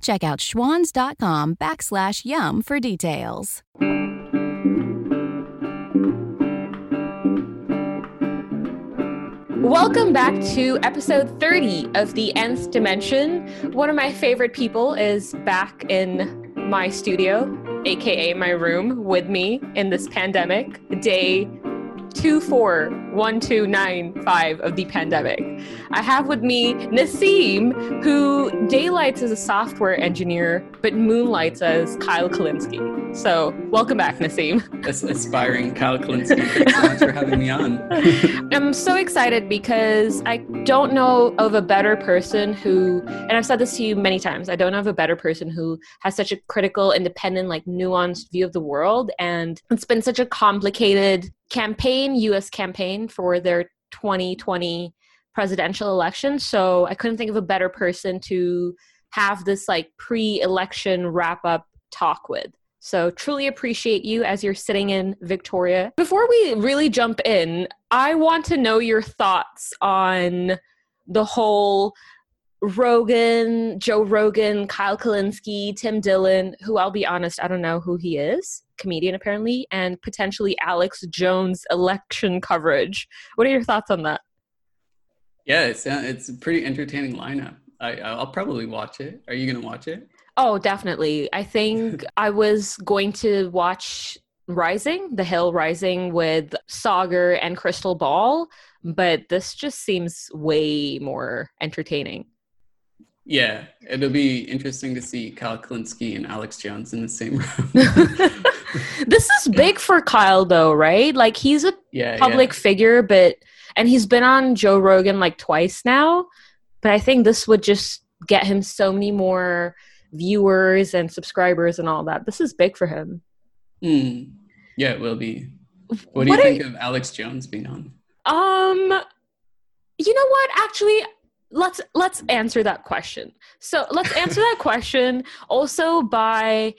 Check out schwans.com backslash yum for details. Welcome back to episode 30 of The Nth Dimension. One of my favorite people is back in my studio, aka my room, with me in this pandemic, day 241295 of the pandemic. I have with me Nasim, who daylights as a software engineer but moonlights as Kyle Kulinski. So, welcome back, Nasim. As aspiring Kyle Kulinski. Thanks so much for having me on. I'm so excited because I don't know of a better person who, and I've said this to you many times, I don't know of a better person who has such a critical, independent, like nuanced view of the world. And it's been such a complicated campaign, US campaign for their 2020 presidential election. So I couldn't think of a better person to have this like pre election wrap up talk with. So truly appreciate you as you're sitting in Victoria. Before we really jump in, I want to know your thoughts on the whole Rogan, Joe Rogan, Kyle Kulinski, Tim Dillon, who I'll be honest, I don't know who he is, comedian apparently, and potentially Alex Jones election coverage. What are your thoughts on that? Yeah, it's uh, it's a pretty entertaining lineup. I I'll probably watch it. Are you gonna watch it? Oh, definitely. I think I was going to watch Rising, The Hill Rising with Saagar and Krystal Ball, but this just seems way more entertaining. Yeah, it'll be interesting to see Kyle Kulinski and Alex Jones in the same room. this is big for Kyle, though, right? Like he's a yeah, public yeah. figure, but and he's been on Joe Rogan like twice now. But I think this would just get him so many more viewers and subscribers and all that. This is big for him. Mm. Yeah, it will be. What do what you think of Alex Jones being on? Um, you know what? Actually, let's let's answer that question. So let's answer that question also by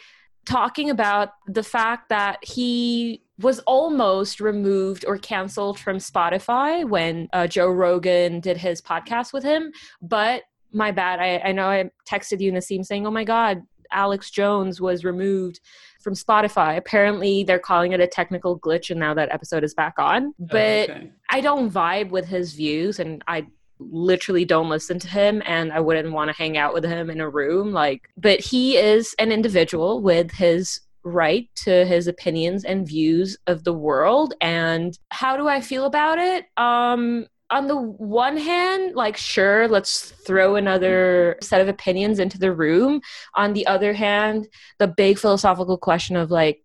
talking about the fact that he was almost removed or canceled from Spotify when uh, Joe Rogan did his podcast with him. But my bad. I, I know I texted you, in the Nasim, saying, oh my God, Alex Jones was removed from Spotify. Apparently, they're calling it a technical glitch, and now that episode is back on. Oh, but okay. I don't vibe with his views, and I literally don't listen to him and I wouldn't want to hang out with him in a room like but he is an individual with his right to his opinions and views of the world and how do I feel about it um on the one hand, like, sure, let's throw another set of opinions into the room. On the other hand, the big philosophical question of, like,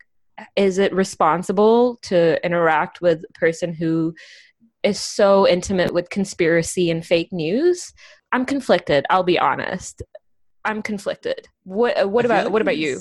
is it responsible to interact with a person who is so intimate with conspiracy and fake news? I'm conflicted, I'll be honest. I'm conflicted. What uh, what about like what about you?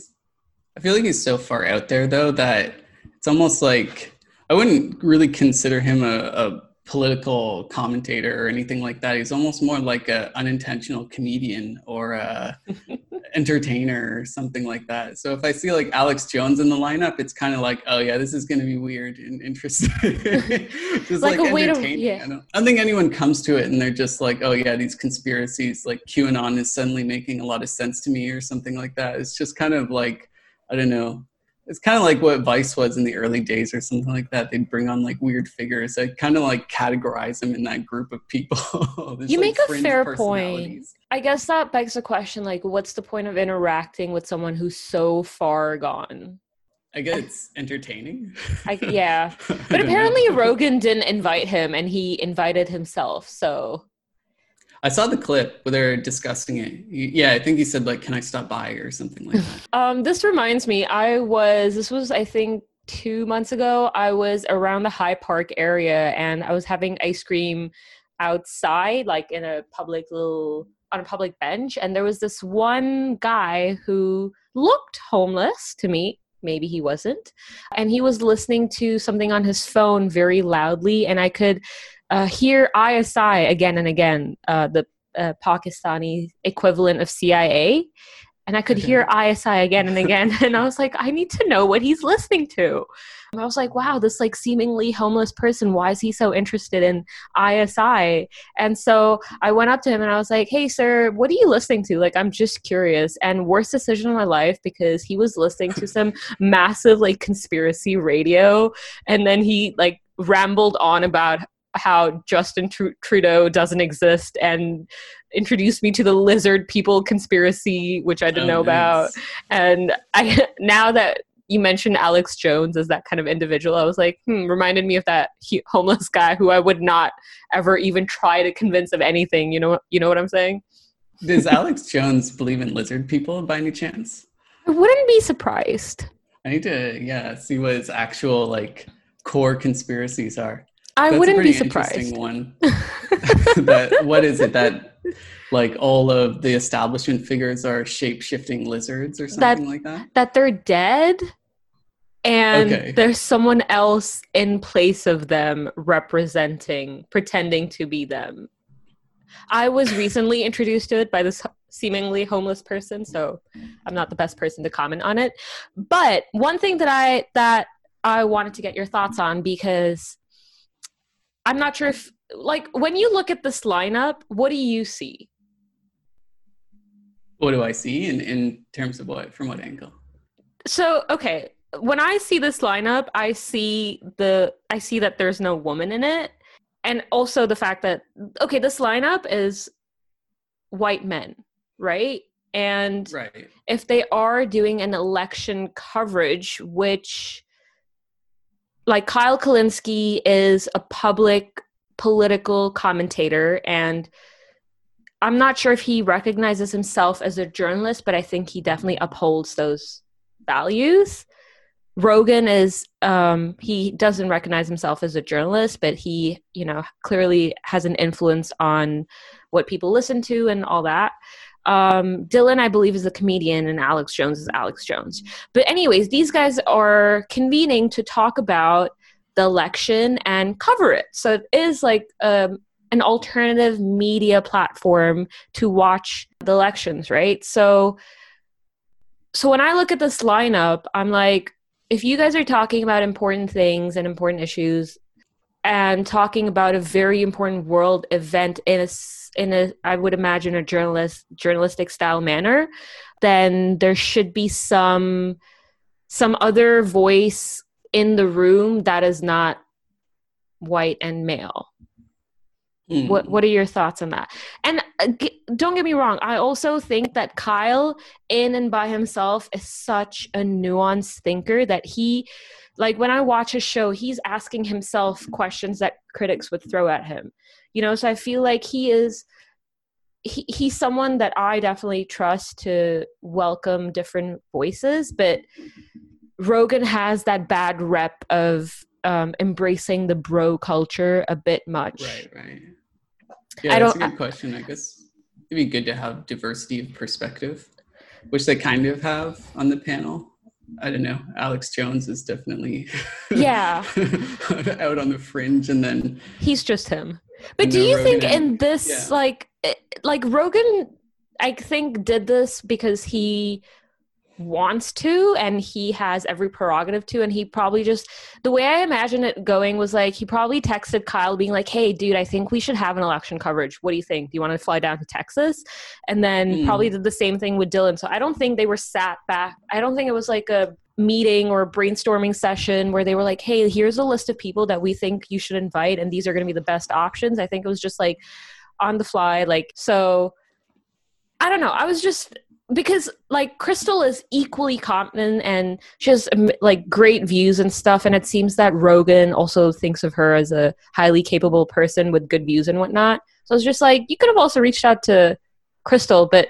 I feel like he's so far out there though that it's almost like I wouldn't really consider him a, a political commentator or anything like that. He's almost more like an unintentional comedian or a entertainer or something like that. So if I see like Alex Jones in the lineup, it's kind of like, oh yeah, this is going to be weird and interesting. just like, like, a way to, yeah. I don't, I don't think anyone comes to it and they're just like, oh yeah, these conspiracies, like QAnon is suddenly making a lot of sense to me or something like that. It's just kind of like, I don't know, it's kind of like what Vice was in the early days or something like that. They'd bring on like weird figures. I kind of like categorize them in that group of people. you make a fair point. I guess that begs the question like, what's the point of interacting with someone who's so far gone? I guess it's entertaining. I, yeah. But apparently Rogan didn't invite him and he invited himself. So I saw the clip where they're discussing it. Yeah, I think he said like, "Can I stop by?" or something like that. um, this reminds me. I was. This was I think two months ago. I was around the High Park area and I was having ice cream outside, like in a public little on a public bench, and there was this one guy who looked homeless to me maybe he wasn't. And he was listening to something on his phone very loudly, and I could uh, hear ISI again and again, uh, the uh, Pakistani equivalent of CIA. And I could hear ISI again and again. And I was like, I need to know what he's listening to. And I was like, wow, this like seemingly homeless person, why is he so interested in ISI? And so I went up to him and I was like, hey, sir, what are you listening to? Like, I'm just curious. And worst decision of my life because he was listening to some massive like conspiracy radio. And then he like rambled on about how Justin Tr- Trudeau doesn't exist and introduced me to the lizard people conspiracy, which I didn't oh, know nice. about. And I now that you mentioned Alex Jones as that kind of individual, I was like, hmm, reminded me of that he- homeless guy who I would not ever even try to convince of anything. You know, you know what I'm saying? Does Alex Jones believe in lizard people by any chance? I wouldn't be surprised. I need to, yeah, see what his actual like core conspiracies are. I That's wouldn't be surprised. One. that what is it that like all of the establishment figures are shape shifting lizards or something that, like that? That they're dead and okay. there's someone else in place of them representing, pretending to be them. I was recently introduced to it by this seemingly homeless person, so I'm not the best person to comment on it. But one thing that I that I wanted to get your thoughts on because I'm not sure if like when you look at this lineup, what do you see? What do I see in, in terms of what? From what angle? So okay, when I see this lineup, I see the I see that there's no woman in it. And also the fact that okay, this lineup is white men, right? And right. if they are doing an election coverage, which like Kyle Kulinski is a public political commentator and I'm not sure if he recognizes himself as a journalist, but I think he definitely upholds those values. Rogan is um, he doesn't recognize himself as a journalist, but he, you know, clearly has an influence on what people listen to and all that. Um, Dillon, I believe, is a comedian, and Alex Jones is Alex Jones. But, anyways, these guys are convening to talk about the election and cover it. So it is like um, an alternative media platform to watch the elections, right? So, so when I look at this lineup, I'm like, if you guys are talking about important things and important issues, and talking about a very important world event in a in a I would imagine a journalist journalistic style manner, then there should be some some other voice in the room that is not white and male. Mm. What What are your thoughts on that? And uh, g- don't get me wrong, I also think that Kyle, in and by himself, is such a nuanced thinker that he, like, when I watch a show, he's asking himself questions that critics would throw at him. You know, so I feel like he is he, he's someone that I definitely trust to welcome different voices, but Rogan has that bad rep of um, embracing the bro culture a bit much. Right, right. Yeah, I that's a good question. I guess it'd be good to have diversity of perspective, which they kind of have on the panel. I don't know. Alex Jones is definitely yeah out on the fringe, and then he's just him. But do you Rogan think in this yeah. like eh, like Rogan I think did this because he wants to and he has every prerogative to and he probably just the way i imagine it going was like he probably texted kyle being like hey dude i think we should have an election coverage. What do you think? Do you want to fly down to texas? And then mm. probably did the same thing with Dillon. So i don't think they were sat back. I don't think it was like a meeting or brainstorming session where they were like, hey, here's a list of people that we think you should invite, and these are going to be the best options. I think it was just like on the fly. Like, so I don't know. I was just because like Krystal is equally competent and she has um, like great views and stuff. And it seems that Rogan also thinks of her as a highly capable person with good views and whatnot. So I was just like, you could have also reached out to Krystal, but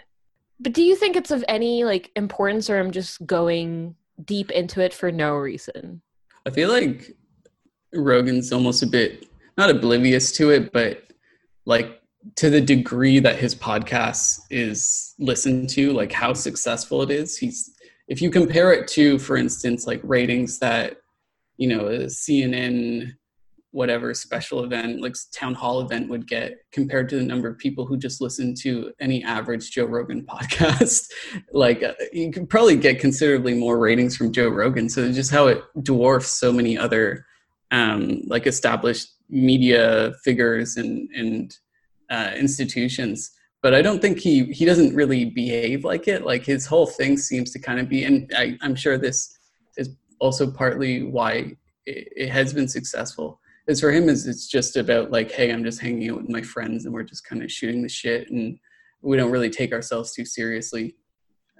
but do you think it's of any like importance or I'm just going deep into it for no reason. I feel like Rogan's almost a bit not oblivious to it, but like to the degree that his podcast is listened to, like how successful it is, he's if you compare it to, for instance, like ratings that you know uh, a CNN whatever special event like town hall event would get compared to the number of people who just listen to any average joe rogan podcast. Like uh, you could probably get considerably more ratings from joe rogan. So just how it dwarfs so many other um, like established media figures and and uh, institutions. But i don't think he he doesn't really behave like it. Like his whole thing seems to kind of be and I, i'm sure this is also partly why it, it has been successful is for him is it's just about like hey i'm just hanging out with my friends and we're just kind of shooting the shit and we don't really take ourselves too seriously.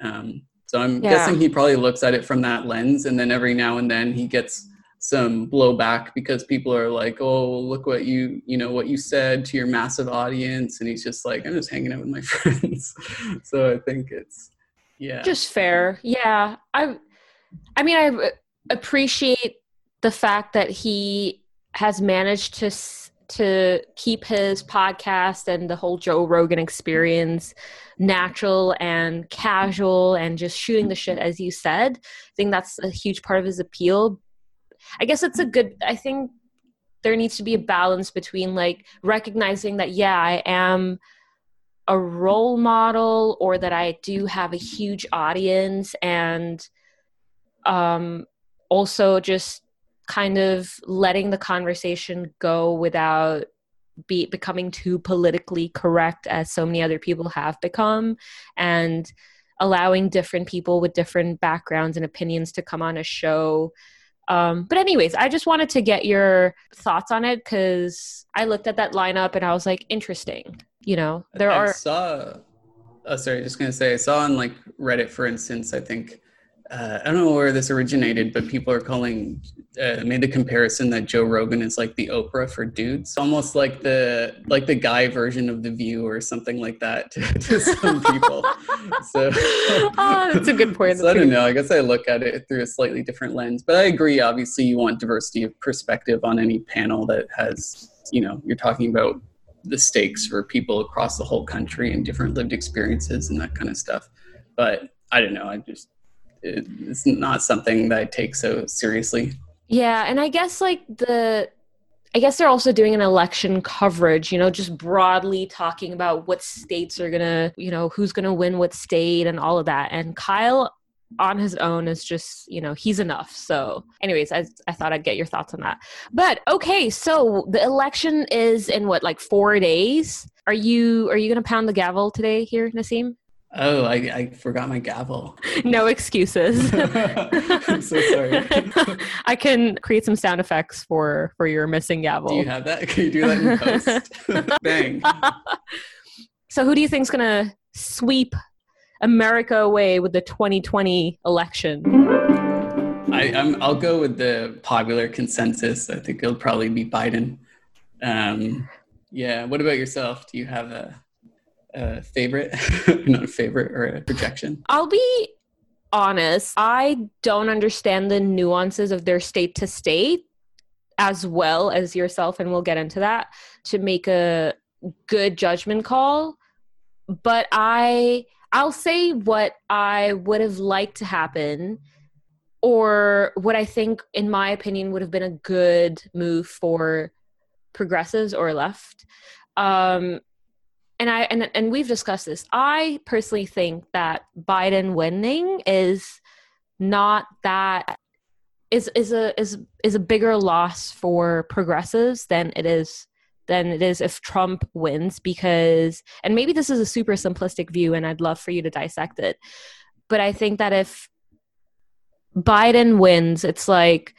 Um, so i'm yeah. guessing he probably looks at it from that lens and then every now and then he gets some blowback because people are like oh look what you you know what you said to your massive audience. And he's just like i'm just hanging out with my friends. So i think it's yeah. Just fair. Yeah. I i mean i appreciate the fact that he has managed to to keep his podcast and the whole Joe Rogan experience natural and casual and just shooting the shit as you said. I think that's a huge part of his appeal. I guess it's a good I think there needs to be a balance between like recognizing that yeah, I am a role model or that I do have a huge audience and um also just kind of letting the conversation go without be becoming too politically correct as so many other people have become and allowing different people with different backgrounds and opinions to come on a show. Um, but anyways i just wanted to get your thoughts on it because i looked at that lineup and i was like interesting you know? There are I are saw oh sorry just gonna say i saw on like reddit for instance i think uh, I don't know where this originated, but people are calling uh, made the comparison that Joe Rogan is like the Oprah for dudes, almost like the like the guy version of the View or something like that to, to some people. so oh, that's a good point. So I don't know. I guess I look at it through a slightly different lens, but I agree. Obviously, you want diversity of perspective on any panel that has you know you're talking about the stakes for people across the whole country and different lived experiences and that kind of stuff. But I don't know. I just it's not something that I take so seriously. Yeah, and I guess like the I guess they're also doing an election coverage, you know, just broadly talking about what states are going to, you know, who's going to win what state and all of that. And Kyle on his own is just, you know, he's enough. So, anyways, I, I thought I'd get your thoughts on that. But okay, so the election is in what, like four days? Are you are you to pound the gavel today here, Nasim? Oh, I, I forgot my gavel. No excuses. I'm so sorry. I can create some sound effects for for your missing gavel. Do you have that? Can you do that in post? Bang. So, who do you think's gonna sweep America away with the 2020 election? I, I'm, I'll go with the popular consensus. I think it'll probably be Biden. Um, yeah. What about yourself? Do you have a a favorite, not a favorite or a projection? I'll be honest. I don't understand the nuances of their state to state as well as yourself, and we'll get into that to make a good judgment call. But I I'll say what I would have liked to happen or what I think in my opinion would have been a good move for progressives or left. Um, and I and and we've discussed this. I personally think that Biden winning is not that is is a is is a bigger loss for progressives than it is than it is if Trump wins because and maybe this is a super simplistic view and I'd love for you to dissect it. But I think that if Biden wins, it's like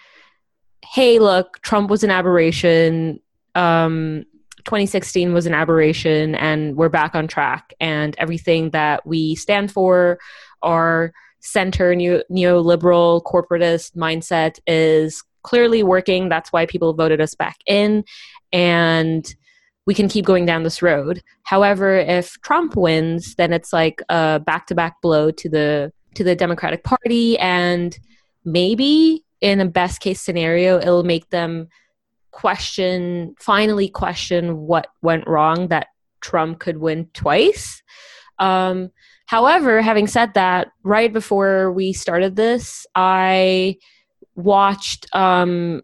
hey, look, Trump was an aberration. Um, 2016 was an aberration and we're back on track. And everything that we stand for our center neo- neoliberal corporatist mindset is clearly working. That's why people voted us back in. And we can keep going down this road. However if trump wins then it's like a back-to-back blow to the to the democratic party. And maybe in a best case scenario it'll make them question, finally question what went wrong that Trump could win twice. Um, However, having said that, right before we started this, I watched um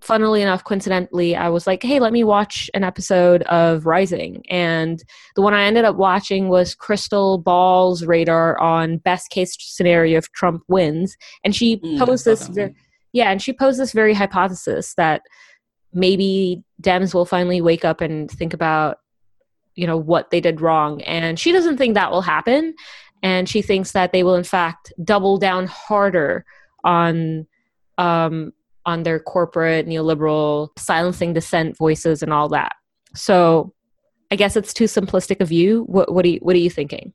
funnily enough, coincidentally, I was like, hey, let me watch an episode of Rising. And the one I ended up watching was Krystal Ball's radar on best case scenario if Trump wins. And she mm, posed this very, yeah, and she posed this very hypothesis that maybe Dems will finally wake up and think about, you know, what they did wrong. And she doesn't think that will happen. And she thinks that they will, in fact, double down harder on um, on their corporate neoliberal silencing dissent voices and all that. So I guess it's too simplistic of you. What, what, are, you, what are you thinking?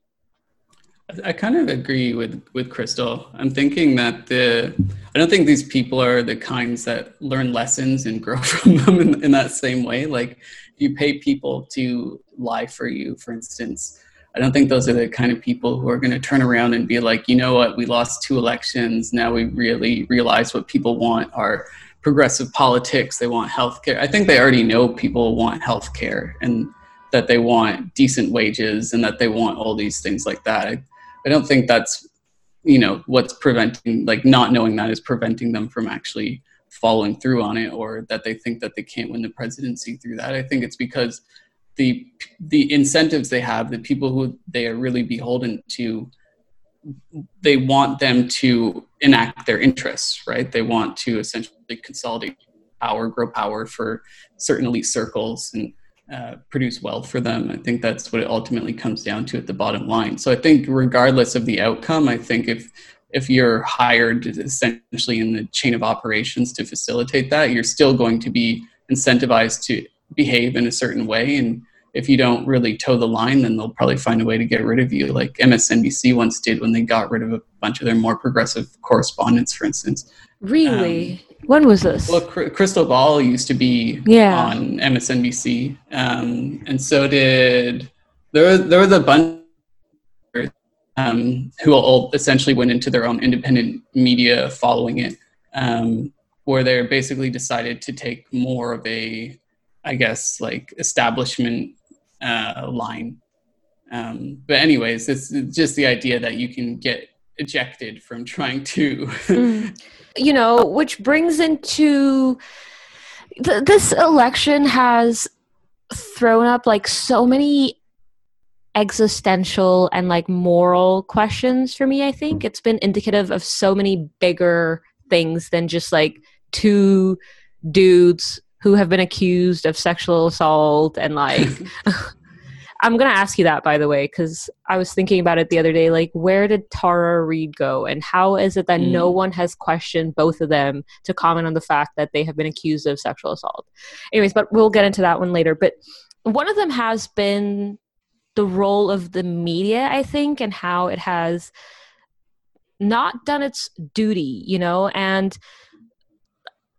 I kind of agree with with Krystal. I'm thinking that the I don't think these people are the kinds that learn lessons and grow from them in, in that same way. Like you pay people to lie for you, for instance, I don't think those are the kind of people who are going to turn around and be like, you know what, we lost two elections. Now we really realize what people want are progressive politics. They want healthcare. I think they already know people want healthcare and that they want decent wages and that they want all these things like that. I, I don't think that's, you know, what's preventing, like not knowing that is preventing them from actually following through on it or that they think that they can't win the presidency through that. I think it's because the the incentives they have, the people who they are really beholden to, they want them to enact their interests, right? They want to essentially consolidate power, grow power for certain elite circles, and uh, produce wealth for them. I think that's what it ultimately comes down to at the bottom line. So I think, regardless of the outcome, I think if if you're hired essentially in the chain of operations to facilitate that, you're still going to be incentivized to behave in a certain way and if you don't really toe the line then they'll probably find a way to get rid of you like msnbc once did when they got rid of a bunch of their more progressive correspondents for instance really um, when was this well Krystal Ball used to be yeah. on msnbc um, and so did there was, there was a bunch um, who all essentially went into their own independent media following it um, where they basically decided to take more of a I guess like establishment uh, line. Um, but anyways, it's just the idea that you can get ejected from trying to, mm. you know, which brings into th- this election has thrown up like so many existential and like moral questions for me. I think it's been indicative of so many bigger things than just like two dudes who have been accused of sexual assault and like I'm going to ask you that by the way cuz I was thinking about it the other day like where did Tara Reade go and how is it that mm. no one has questioned both of them to comment on the fact that they have been accused of sexual assault. Anyways, but we'll get into that one later, but one of them has been the role of the media, I think, and how it has not done its duty, you know, and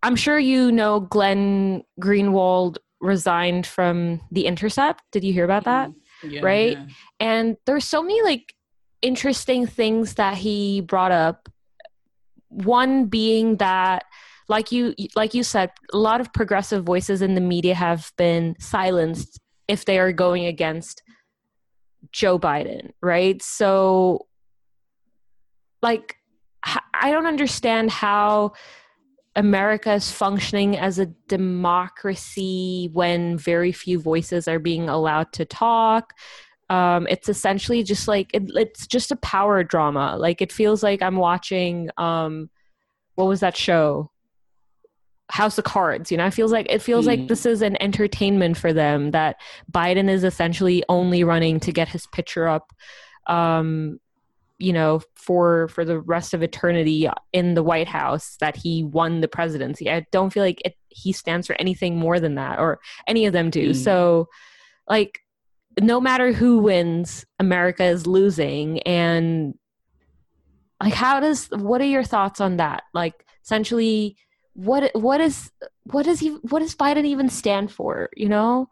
I'm sure you know Glenn Greenwald resigned from The Intercept. Did you hear about that? Mm-hmm. Yeah, right? Yeah. And there's so many like interesting things that he brought up. One being that like you like you said a lot of progressive voices in the media have been silenced if they are going against Joe Biden, right? So like I don't understand how America is functioning as a democracy when very few voices are being allowed to talk. Um, it's essentially just like it, it's just a power drama. Like it feels like I'm watching um, what was that show? House of Cards. You know, it feels like it feels mm. like this is an entertainment for them. That Biden is essentially only running to get his picture up. Um, you know for for the rest of eternity in the white house that he won the presidency. I don't feel like it, he stands for anything more than that or any of them do. Mm. so like no matter who wins america is losing. And like how does what are your thoughts on that? Like essentially what what is what does he what does biden even stand for you know?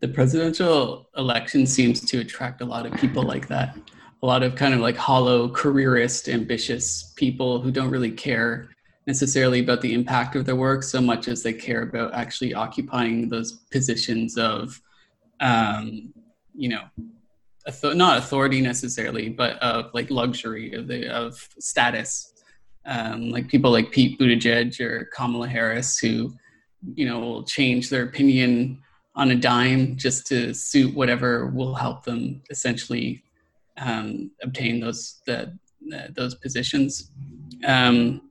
The presidential election seems to attract a lot of people like that a lot of kind of like hollow careerist ambitious people who don't really care necessarily about the impact of their work so much as they care about actually occupying those positions of um, you know not authority necessarily, but of like luxury of the of status, um, like people like Pete Buttigieg or Kamala Harris, who you know will change their opinion on a dime just to suit whatever will help them essentially um, obtain those the, those positions. Um,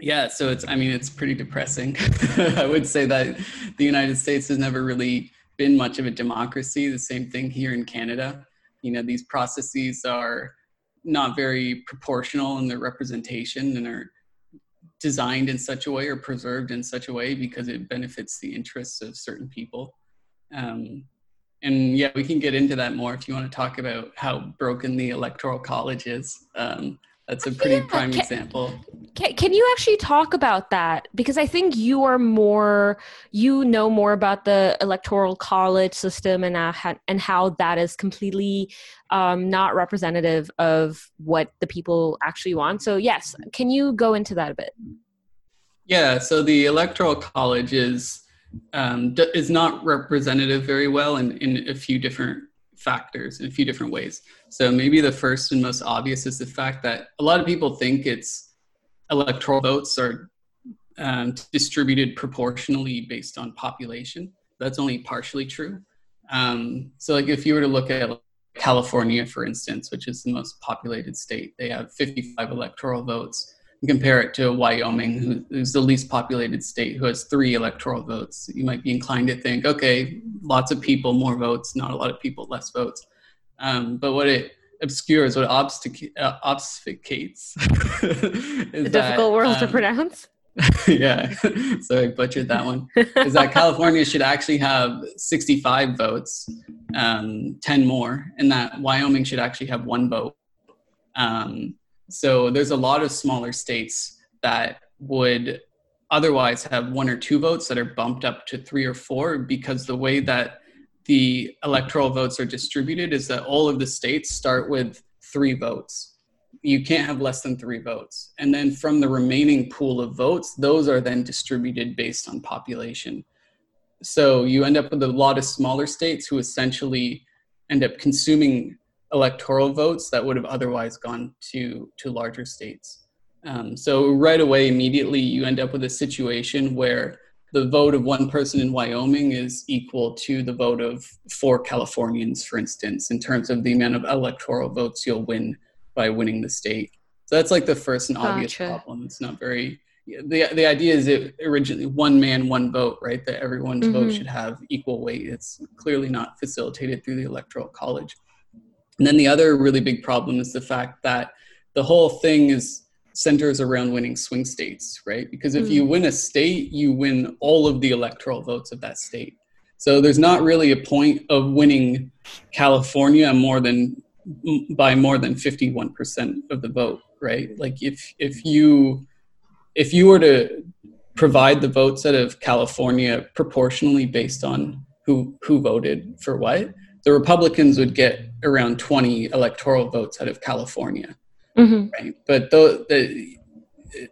yeah, so it's I mean it's pretty depressing. I would say that the United States has never really been much of a democracy. The same thing here in Canada. You know, these processes are not very proportional in their representation and are designed in such a way or preserved in such a way because it benefits the interests of certain people. Um, and yeah, we can get into that more if you want to talk about how broken the electoral college is. Um, that's a pretty yeah, prime can, example. Can, can you actually talk about that? Because I think you are more, you know more about the electoral college system and uh, and how that is completely um, not representative of what the people actually want. So yes, can you go into that a bit? Yeah. So the electoral college is um, is not representative very well in, in a few different factors in a few different ways. So maybe the first and most obvious is the fact that a lot of people think it's electoral votes are um, distributed proportionally based on population. That's only partially true. Um, so like if you were to look at California, for instance, which is the most populated state, they have 55 electoral votes compare it to Wyoming, who, who's the least populated state, who has three electoral votes. You might be inclined to think, okay, lots of people, more votes, not a lot of people, less votes. Um, but what it obscures, what obstic- uh, obfuscates, is the difficult word um, to pronounce. yeah, so I butchered that one. Is that California should actually have 65 votes, um, 10 more, and that Wyoming should actually have one vote. Um, so there's a lot of smaller states that would otherwise have one or two votes that are bumped up to three or four because the way that the electoral votes are distributed is that all of the states start with three votes. You can't have less than three votes. And then from the remaining pool of votes, those are then distributed based on population. So you end up with a lot of smaller states who essentially end up consuming electoral votes that would have otherwise gone to to larger states. Um, so right away, immediately, you end up with a situation where the vote of one person in Wyoming is equal to the vote of four Californians, for instance, in terms of the amount of electoral votes you'll win by winning the state. So that's like the first and obvious gotcha. problem. It's not very the the idea is it originally one man one vote right that everyone's mm-hmm. vote should have equal weight it's clearly not facilitated through the electoral college and then the other really big problem is the fact that the whole thing is centers around winning swing states, right? Because if mm. you win a state, you win all of the electoral votes of that state. So there's not really a point of winning California more than by more than 51% of the vote, right? Like if if you if you were to provide the votes out of California proportionally based on who who voted for what, the Republicans would get around 20 electoral votes out of California. Mm-hmm. Right? But the, the,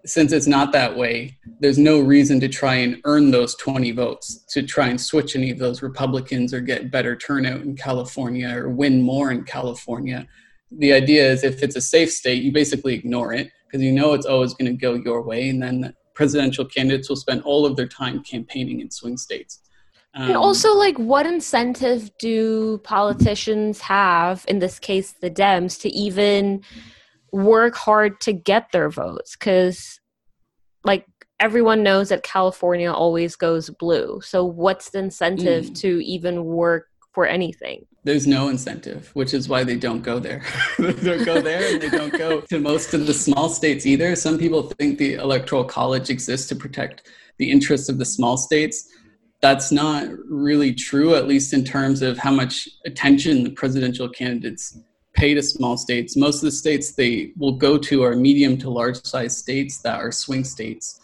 since it's not that way, there's no reason to try and earn those 20 votes to try and switch any of those Republicans or get better turnout in California or win more in California. The idea is if it's a safe state, you basically ignore it because you know it's always going to go your way. And then presidential candidates will spend all of their time campaigning in swing states. Um, and also, like, what incentive do politicians have, in this case, the Dems, to even work hard to get their votes? Because, like, everyone knows that California always goes blue. So, what's the incentive mm. to even work for anything? There's no incentive, which is why they don't go there. they don't go there and they don't go to most of the small states either. Some people think the Electoral College exists to protect the interests of the small states that's not really true, at least in terms of how much attention the presidential candidates pay to small states. Most of the states they will go to are medium to large size states that are swing states.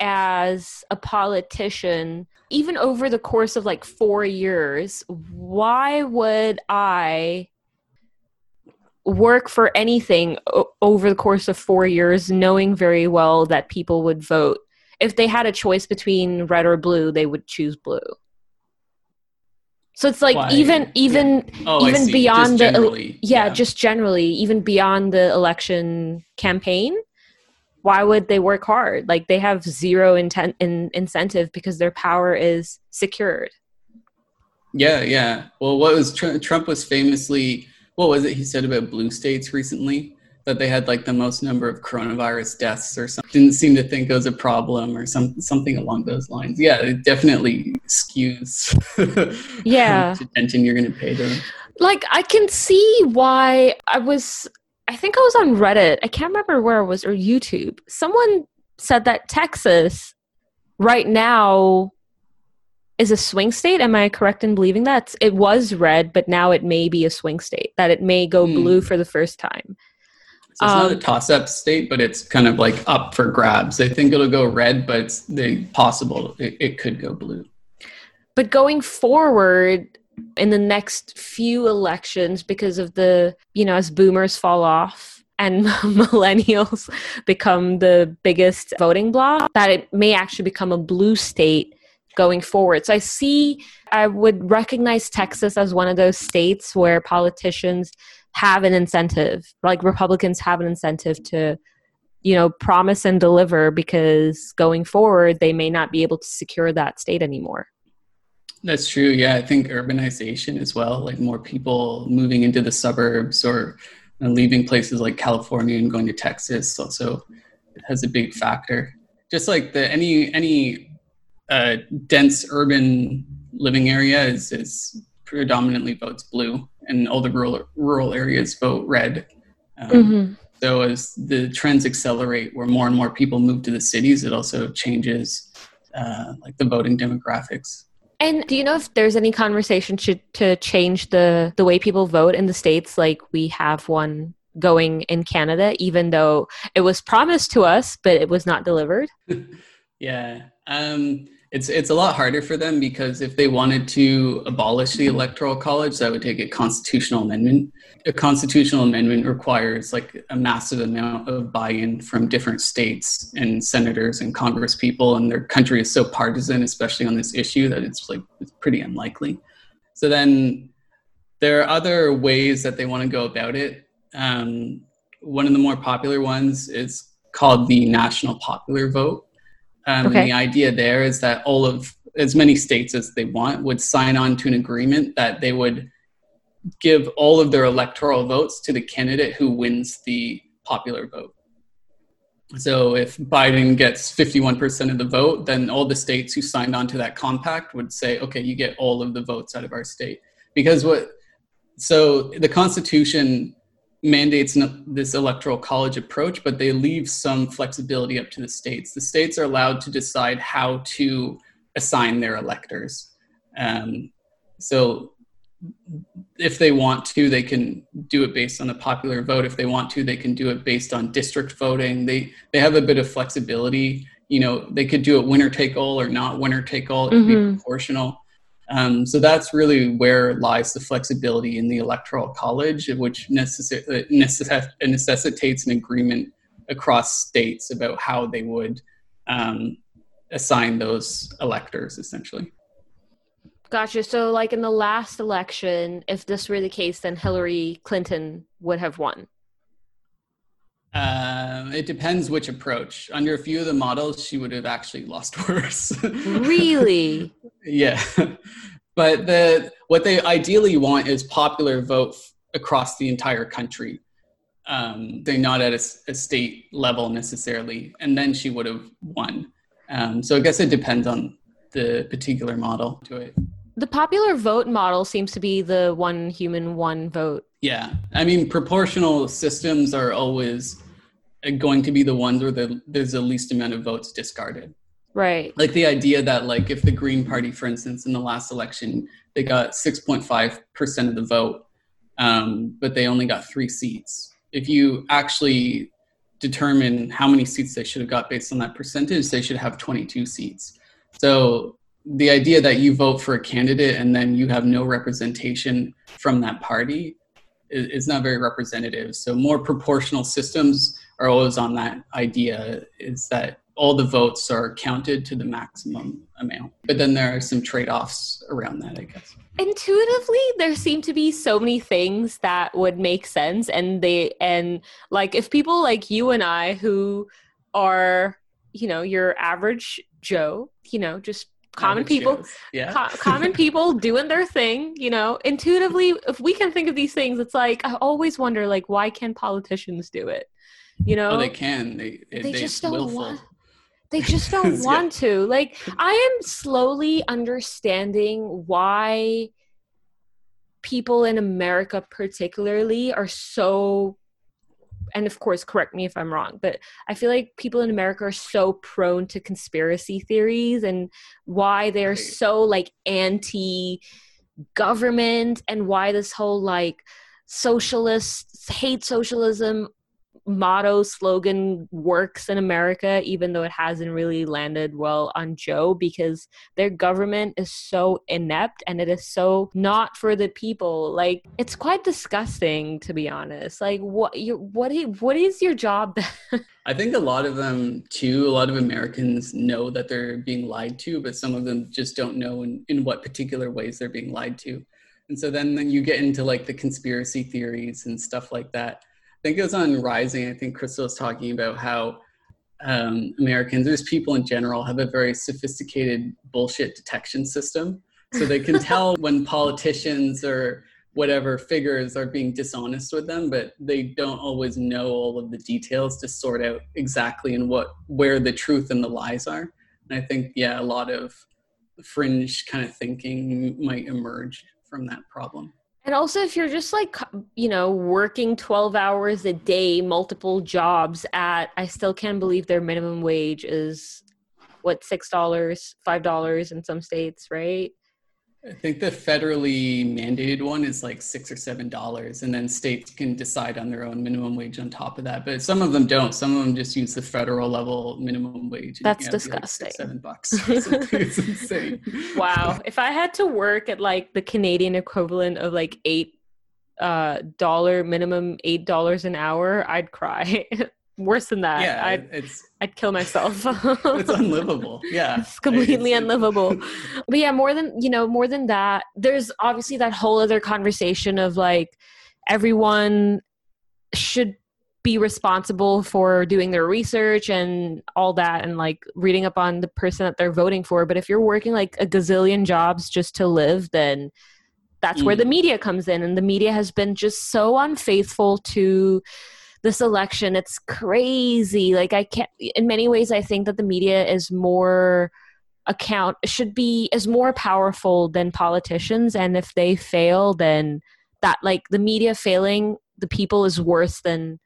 As a politician, even over the course of like four years, why would I work for anything o- over the course of four years, knowing very well that people would vote if they had a choice between red or blue, they would choose blue. So it's like Why? even even Oh, even beyond the yeah, yeah. just generally even beyond the election campaign why would they work hard like they have zero intent in incentive because their power is secured Yeah, yeah. Well, what was Tr- Trump was famously what was it he said about blue states recently that they had like the most number of coronavirus deaths or something. Didn't seem to think it was a problem or some something along those lines. Yeah, it definitely skews. Yeah. attention you're going to pay to them. like i can see why i was i think i was on reddit i can't remember where it was or youtube someone said that texas right now is a swing state am i correct in believing that it was red but now it may be a swing state that it may go Hmm. blue for the first time So it's not a Um, toss-up state, but it's kind of like up for grabs. I think it'll go red, but it's the possible it, it could go blue. but going forward in the next few elections because of the you know as boomers fall off and millennials become the biggest voting bloc that it may actually become a blue state going forward so i see i would recognize texas as one of those states where politicians have an incentive like republicans have an incentive to you know promise and deliver because going forward they may not be able to secure that state anymore That's true. Yeah, I think urbanization as well, like more people moving into the suburbs or know, leaving places like California and going to Texas also has a big factor. Just like the any any uh, dense urban living area is is predominantly votes blue, and all the rural rural areas vote red. Um, Mhm. So as the trends accelerate, where more and more people move to the cities, it also changes uh, like the voting demographics. And do you know if there's any conversation to, to change the, the way people vote in the States like we have one going in Canada, even though it was promised to us, but it was not delivered? Yeah, um, it's it's a lot harder for them because if they wanted to abolish the electoral college, that would take a constitutional amendment. A constitutional amendment requires like a massive amount of buy-in from different states and senators and Congress people, and their country is so partisan, especially on this issue, that it's like it's pretty unlikely. So then there are other ways that they want to go about it. Um, one of the more popular ones is called the national popular vote. Um, Okay. And the idea there is that all of as many states as they want would sign on to an agreement that they would give all of their electoral votes to the candidate who wins the popular vote. So if Biden gets 51% of the vote, then all the states who signed on to that compact would say, okay, you get all of the votes out of our state. Because what, so the Constitution mandates this electoral college approach, but they leave some flexibility up to the states. The states are allowed to decide how to assign their electors. Um, so if they want to, they can do it based on the popular vote. If they want to, they can do it based on district voting. They they have a bit of flexibility. You know, they could do it winner take all or not winner take all. It could Mhm. be proportional. Um, so that's really where lies the flexibility in the electoral college, which necessi- uh, necess- necessitates an agreement across states about how they would um, assign those electors, essentially. Gotcha. So, like in the last election, if this were the case, then Hillary Clinton would have won. Uh, it depends which approach. Under a few of the models, she would have actually lost worse. Really? yeah, but the what they ideally want is popular vote f- across the entire country. Um, they're not at a state level necessarily, and then she would have won. Um, so I guess it depends on the particular model to it. the popular vote model seems to be the one human, one vote. Yeah, I mean, proportional systems are always going to be the ones where the, there's the least amount of votes discarded. Right. Like the idea that, like, if the Green Party, for instance, in the last election, they got 6.5% of the vote, um, but they only got three seats. If you actually determine how many seats they should have got based on that percentage, they should have 22 seats. So the idea that you vote for a candidate and then you have no representation from that party is, is not very representative. So more proportional systems are always on that idea is that all the votes are counted to the maximum amount. But then there are some trade offs around that, I guess. Intuitively, there seem to be so many things that would make sense. And they, and like if people like you and I who are, you know, your average Joe, you know, just common average people Joes. yeah co- common people doing their thing you know intuitively if we can think of these things it's like i always wonder like why can politicians do it you know oh, they can they they, they just don't willful. want they just don't want to. Like, I am slowly understanding why people in America, particularly, are so. And of course, correct me if I'm wrong, but I feel like people in America are so prone to conspiracy theories and why they're so like anti government and why this whole like socialist hate socialism motto slogan works in America, even though it hasn't really landed well on Joe because their government is so inept and it is so not for the people. Like it's quite disgusting to be honest. Like what you what what is your job? I think a lot of them too, a lot of Americans know that they're being lied to, but some of them just don't know in, in what particular ways they're being lied to. And so then, then you get into like the conspiracy theories and stuff like that think it was on Rising. I think Krystal was talking about how um, Americans, there's people in general, have a very sophisticated bullshit detection system. So they can tell when politicians or whatever figures are being dishonest with them, but they don't always know all of the details to sort out exactly and what where the truth and the lies are. And I think, yeah, a lot of fringe kind of thinking might emerge from that problem. And also, if you're just like, you know, working 12 hours a day, multiple jobs at, I still can't believe their minimum wage is what, $6, $5 in some states, right? I think the federally mandated one is like six or seven dollars, and then states can decide on their own minimum wage on top of that. But some of them don't. Some of them just use the federal level minimum wage. That's disgusting. Like six, seven bucks. it's insane. Wow! If I had to work at like the Canadian equivalent of like eight uh dollar minimum eight dollars an hour, I'd cry. worse than that. Yeah, I'd, it's I'd kill myself. it's unlivable. Yeah, it's completely it's, unlivable. but yeah, more than you know, more than that, there's obviously that whole other conversation of like everyone should be responsible for doing their research and all that and like reading up on the person that they're voting for but if you're working like a gazillion jobs just to live then that's mm. where the media comes in and the media has been just so unfaithful to this election it's crazy. Like i can't in many ways i think that the media is more account should be is more powerful than politicians and if they fail then that like the media failing the people is worse than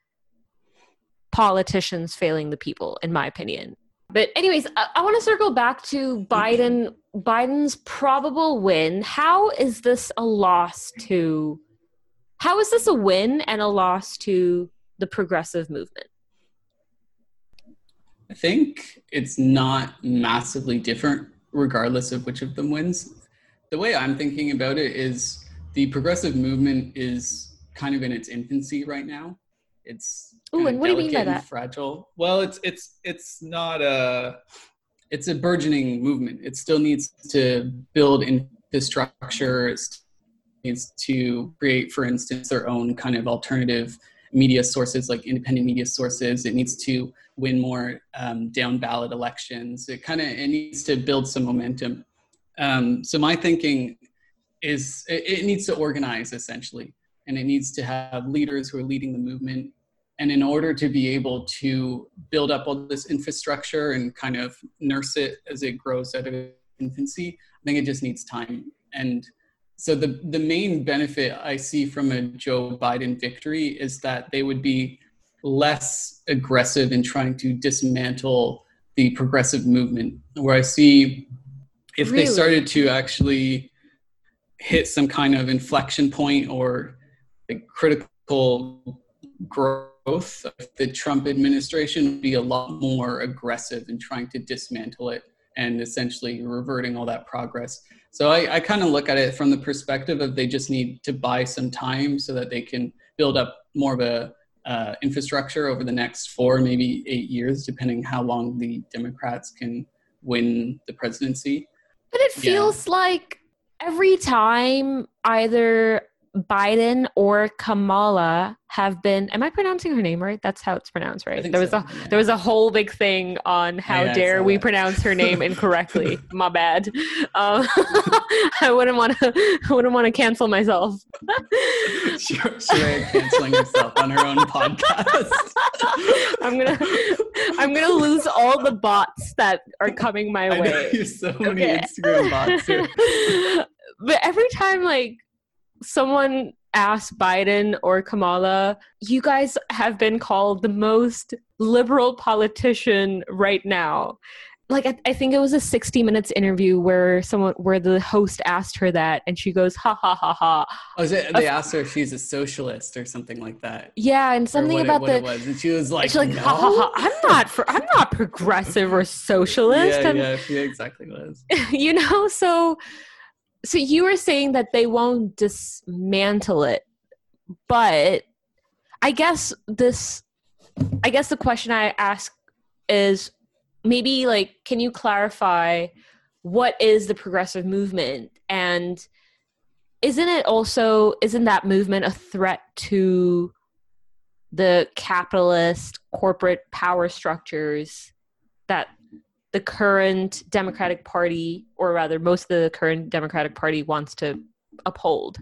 politicians failing the people in my opinion. But anyways i, I want to circle back to biden biden's probable win. How is this a loss to how is this a win and a loss to the progressive movement? I think it's not massively different regardless of which of them wins. The way I'm thinking about it is the progressive movement is kind of in its infancy right now. It's Ooh, and what do you mean by that? Fragile. Well, it's it's it's not a it's a burgeoning movement. It still needs to build infrastructure. It needs to create, for instance, their own kind of alternative media sources like independent media sources. It needs to win more um, down ballot elections. It kind of it needs to build some momentum. Um, so my thinking is it, it needs to organize essentially, and it needs to have leaders who are leading the movement. And in order to be able to build up all this infrastructure and kind of nurse it as it grows out of infancy, I think it just needs time. And so the the main benefit I see from a Joe Biden victory is that they would be less aggressive in trying to dismantle the progressive movement. Where I see if really? they started to actually hit some kind of inflection point or like critical growth, of the Trump administration would be a lot more aggressive in trying to dismantle it and essentially reverting all that progress. So I, I kind of look at it from the perspective of they just need to buy some time so that they can build up more of a uh, infrastructure over the next four, maybe eight years, depending how long the Democrats can win the presidency. But it feels yeah. like every time either Biden or Kamala have been am I pronouncing her name right? That's how it's pronounced, right? There was so, a yeah. there was a whole big thing on how yeah, dare we that. pronounce her name incorrectly. My bad. Um, I wouldn't want to I wouldn't want to cancel myself. canceling herself on her own podcast. I'm gonna I'm gonna lose all the bots that are coming my I way. Know, so many okay. Instagram bots. Here. but every time like someone asked Biden or Kamala, you guys have been called the most liberal politician right now. Like I, I, think it was a 60 minutes interview where someone where the host asked her that and she goes ha ha ha ha. Oh, it, they asked her if she's a socialist or something like that. Yeah, and something about it, the was, and she was like, she's like no? ha ha ha. I'm not for I'm not progressive or socialist. yeah, yeah, she exactly was. you know, so so you were saying that they won't dismantle it but i guess this i guess the question i ask is maybe like can you clarify what is the progressive movement? And isn't it also isn't that movement a threat to the capitalist corporate power structures that the current Democratic Party, or rather, most of the current Democratic Party wants to uphold.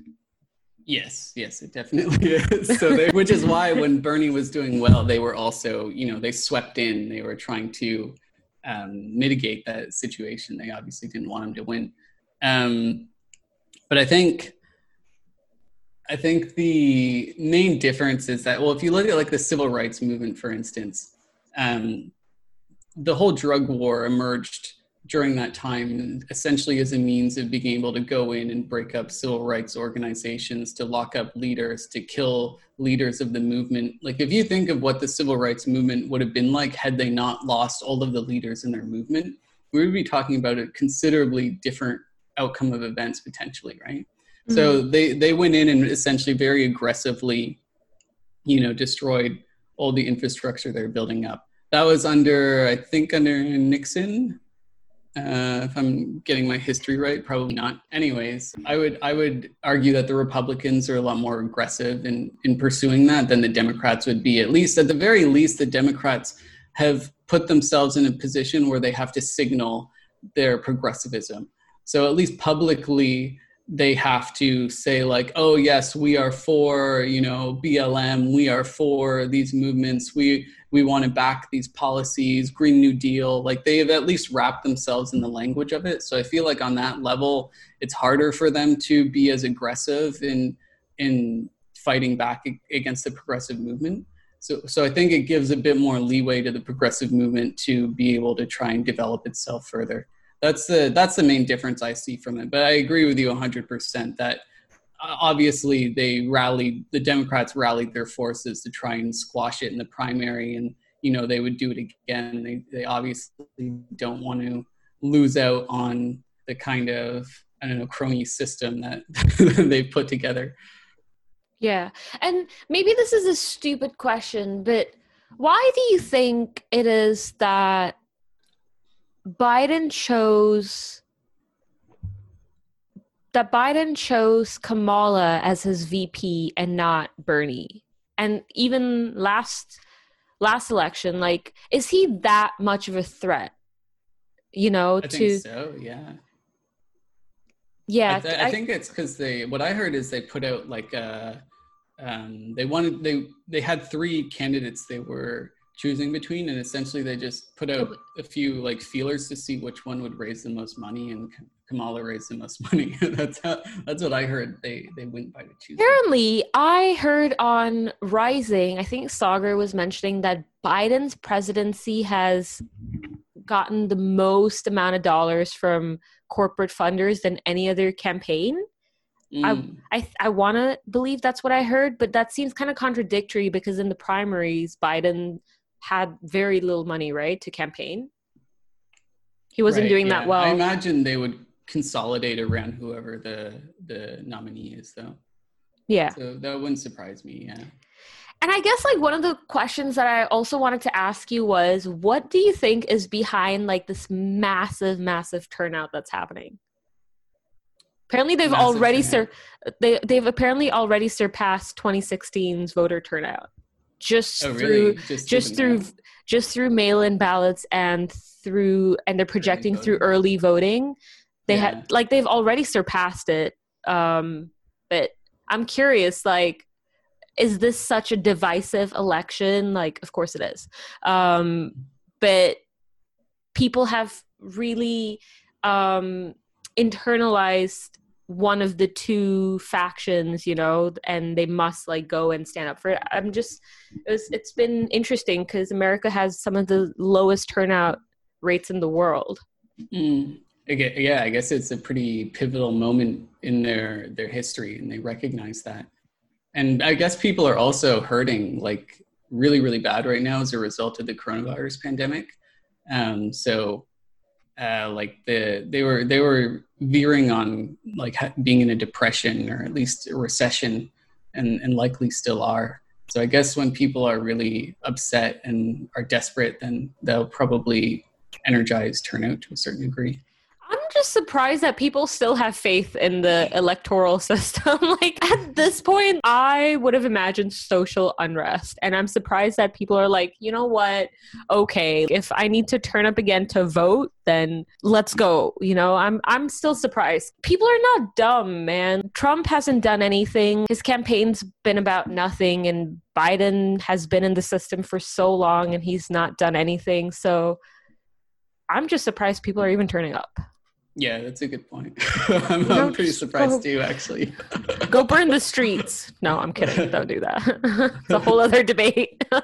Yes, yes, it definitely is. So, they, which is why when Bernie was doing well, they were also, you know, they swept in. They were trying to um, mitigate that situation. They obviously didn't want him to win. Um, but I think, I think the main difference is that, well, if you look at like the civil rights movement, for instance, um, the whole drug war emerged during that time essentially as a means of being able to go in and break up civil rights organizations to lock up leaders to kill leaders of the movement. Like if you think of what the civil rights movement would have been like had they not lost all of the leaders in their movement we would be talking about a considerably different outcome of events potentially right? Mm-hmm. so they they went in and essentially very aggressively you know destroyed all the infrastructure they're building up that was under, I think, under Nixon. Uh, if I'm getting my history right, probably not. Anyways, I would I would argue that the Republicans are a lot more aggressive in in pursuing that than the Democrats would be. At least, at the very least, the Democrats have put themselves in a position where they have to signal their progressivism. So at least publicly, they have to say like oh yes we are for you know blm we are for these movements. We we want to back these policies green new deal. Like they've at least wrapped themselves in the language of it. So i feel like on that level it's harder for them to be as aggressive in in fighting back against the progressive movement. So so i think it gives a bit more leeway to the progressive movement to be able to try and develop itself further that's the that's the main difference I see from it. But I agree with you 100% that uh, obviously they rallied the Democrats rallied their forces to try and squash it in the primary, and you know they would do it again. They they obviously don't want to lose out on the kind of I don't know crony system that they've put together. Yeah, and maybe this is a stupid question, but why do you think it is that Biden chose that Biden chose Kamala as his VP and not Bernie. And even last last election, like, is he that much of a threat? You know, I to so, yeah. Yeah, I, th- I, I think it's because they. What I heard is they put out like a. Um, they wanted they they had three candidates they were choosing between and essentially they just put out a few like feelers to see which one would raise the most money and Kamala raised the most money. that's how, that's what I heard. They they went by the choosing. Apparently, I heard on Rising. I think Saagar was mentioning that Biden's presidency has gotten the most amount of dollars from corporate funders than any other campaign. Mm. I I, I want to believe that's what I heard, but that seems kind of contradictory because in the primaries, Biden had very little money, right, to campaign. He wasn't right, doing yeah. that well. I imagine they would consolidate around whoever the the nominee is, though. Yeah. So that wouldn't surprise me. Yeah. And I guess like one of the questions that I also wanted to ask you was what do you think is behind like this massive massive turnout that's happening? Apparently they've Massive already sur- they they've apparently already surpassed 2016's voter turnout. Just Oh, through really? just through just through mail-in ballots and through and they're projecting through early voting. They Yeah. had like they've already surpassed it um but i'm curious like is this such a divisive election? Like of course it is. Um but people have really um internalized one of the two factions you know and they must like go and stand up for it i'm just it was, it's been interesting because america has some of the lowest turnout rates in the world Mm. Yeah, I guess it's a pretty pivotal moment in their their history, and they recognize that. And I guess people are also hurting like really, really bad right now as a result of the coronavirus pandemic. Um, so, uh, like the they were they were veering on like being in a depression or at least a recession, and and likely still are. So I guess when people are really upset and are desperate, then they'll probably energize turnout to a certain degree. Just surprised that people still have faith in the electoral system. like at this point, I would have imagined social unrest. And I'm surprised that people are like, you know what? Okay, if I need to turn up again to vote, then let's go. You know, I'm I'm still surprised. People are not dumb, man. Trump hasn't done anything. His campaign's been about nothing and Biden has been in the system for so long and he's not done anything. So I'm just surprised people are even turning up. Yeah, that's a good point. I'm, I'm pretty surprised go- too, actually. Go burn the streets. No, I'm kidding. Don't do that. it's a whole other debate. well,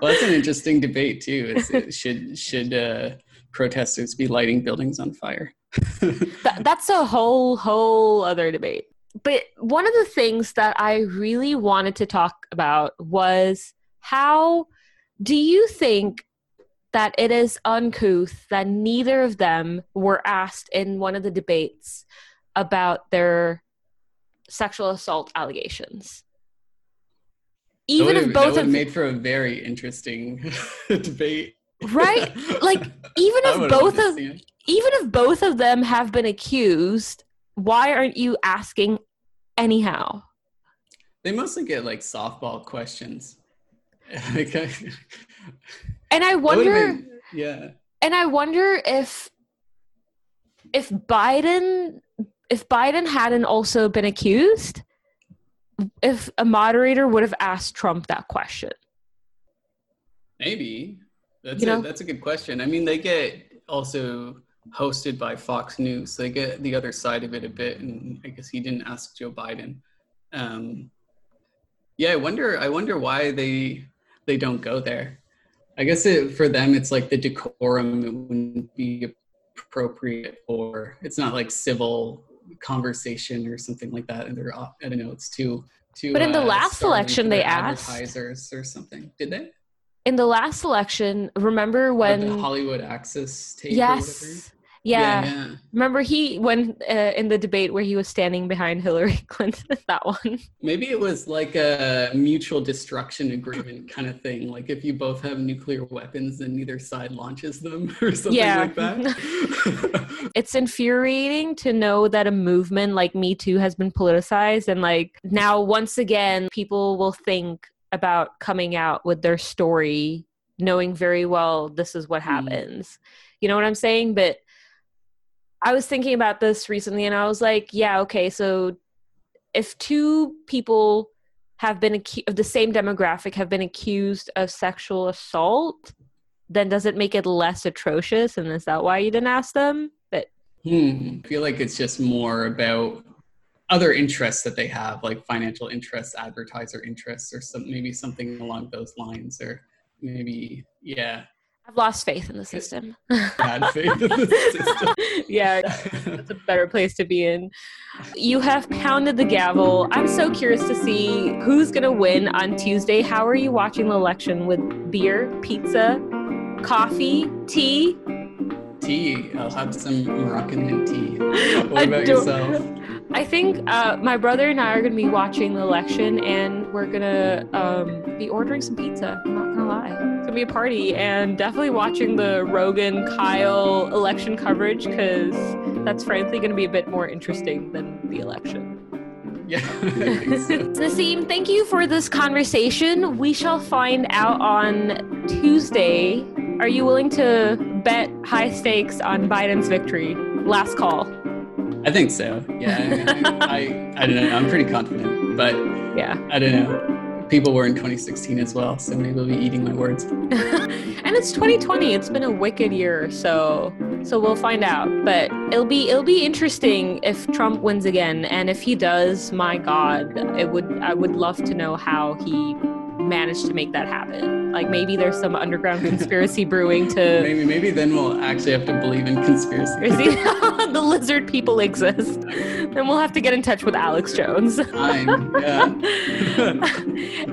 that's an interesting debate too. It, should should uh, protesters be lighting buildings on fire? That- that's a whole whole other debate. But one of the things that I really wanted to talk about was how do you think that it is uncouth that neither of them were asked in one of the debates about their sexual assault allegations? Even if both of made for a very interesting debate, Right? Like, even if both of even if both of them have been accused, why aren't you asking anyhow? they mostly get like softball questions. And I wonder been- yeah. and I wonder if if Biden if Biden hadn't also been accused, if a moderator would have asked Trump that question. Maybe that's You a that's a good question. I mean, they get also hosted by Fox News. So they get the other side of it a bit, and I guess he didn't ask Joe Biden. Um, yeah, I wonder. I wonder why they they don't go there. I guess it, for them, it's like the decorum it wouldn't be appropriate, or it's not like civil conversation or something like that. And they're I don't know. It's too too. But in the uh, last election, they asked- advertisers or something. Did they? In the last election, remember When the Hollywood Access tape? Yes. Yeah. yeah. Remember he when uh, in the debate where he was standing behind Hillary Clinton that one. Maybe it was like a mutual destruction agreement kind of thing. Like if you both have nuclear weapons, then neither side launches them or something Yeah. like that. it's infuriating to know that a movement like Me Too has been politicized and like now once again people will think about coming out with their story knowing very well this is what Hmm. happens. You know what I'm saying? But I was thinking about this recently and I was like, yeah, okay, so if two people have been acu- of the same demographic have been accused of sexual assault, then does it make it less atrocious? And is that why you didn't ask them? But Hmm. I feel like it's just more about other interests that they have, like financial interests, advertiser interests, or some maybe something along those lines, or maybe yeah, I've lost faith in the system. bad faith in the system. yeah, that's a better place to be in. You have pounded the gavel. I'm so curious to see who's going to win on Tuesday. How are you watching the election with beer, pizza, coffee, tea? tea. I'll have some Moroccan mint tea. What about Ador- yourself? I think uh, my brother and I are going to be watching the election, and we're gonna um, be ordering some pizza. I'm not gonna lie, it's gonna be a party, and definitely watching the Rogan Kyle election coverage because that's frankly gonna be a bit more interesting than the election. Yeah. so. Nasim, thank you for this conversation. We shall find out on Tuesday. Are you willing to bet high stakes on Biden's victory? Last call. I think so. Yeah. I, I, I don't know. I'm pretty confident, but yeah, I don't know people were in 2016 as well, so maybe we'll be eating my words. and it's 2020. It's been a wicked year, so so we'll find out. But it'll be it'll be interesting if Trump wins again, and if he does, my God, it would I would love to know how he managed to make that happen. Like maybe there's some underground conspiracy brewing to maybe maybe then we'll actually have to believe in conspiracy. the lizard people exist. Then we'll have to get in touch with Alex Jones. Fine. Yeah.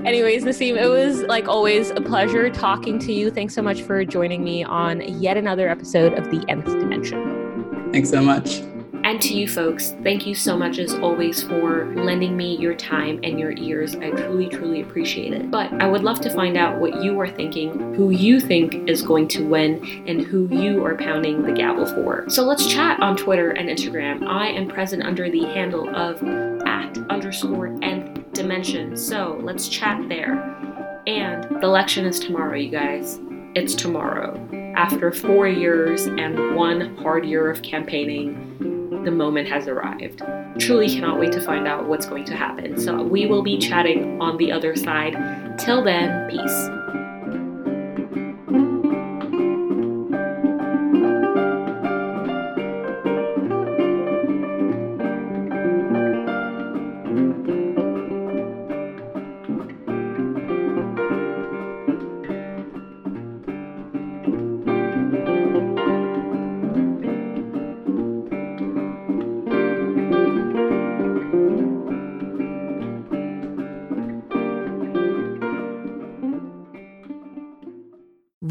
Anyways, Nasim, it was like always a pleasure talking to you. Thanks so much for joining me on yet another episode of the Nth Dimension. Thanks so much. And to you folks, thank you so much as always for lending me your time and your ears. I truly, truly appreciate it. But I would love to find out what you are thinking, who you think is going to win, and who you are pounding the gavel for. So let's chat on Twitter and Instagram. I am present under the handle of at underscore nth dimension. So let's chat there. And the election is tomorrow, you guys. It's tomorrow. After four years and one hard year of campaigning, the moment has arrived. Truly cannot wait to find out what's going to happen. So we will be chatting on the other side. Till then, peace.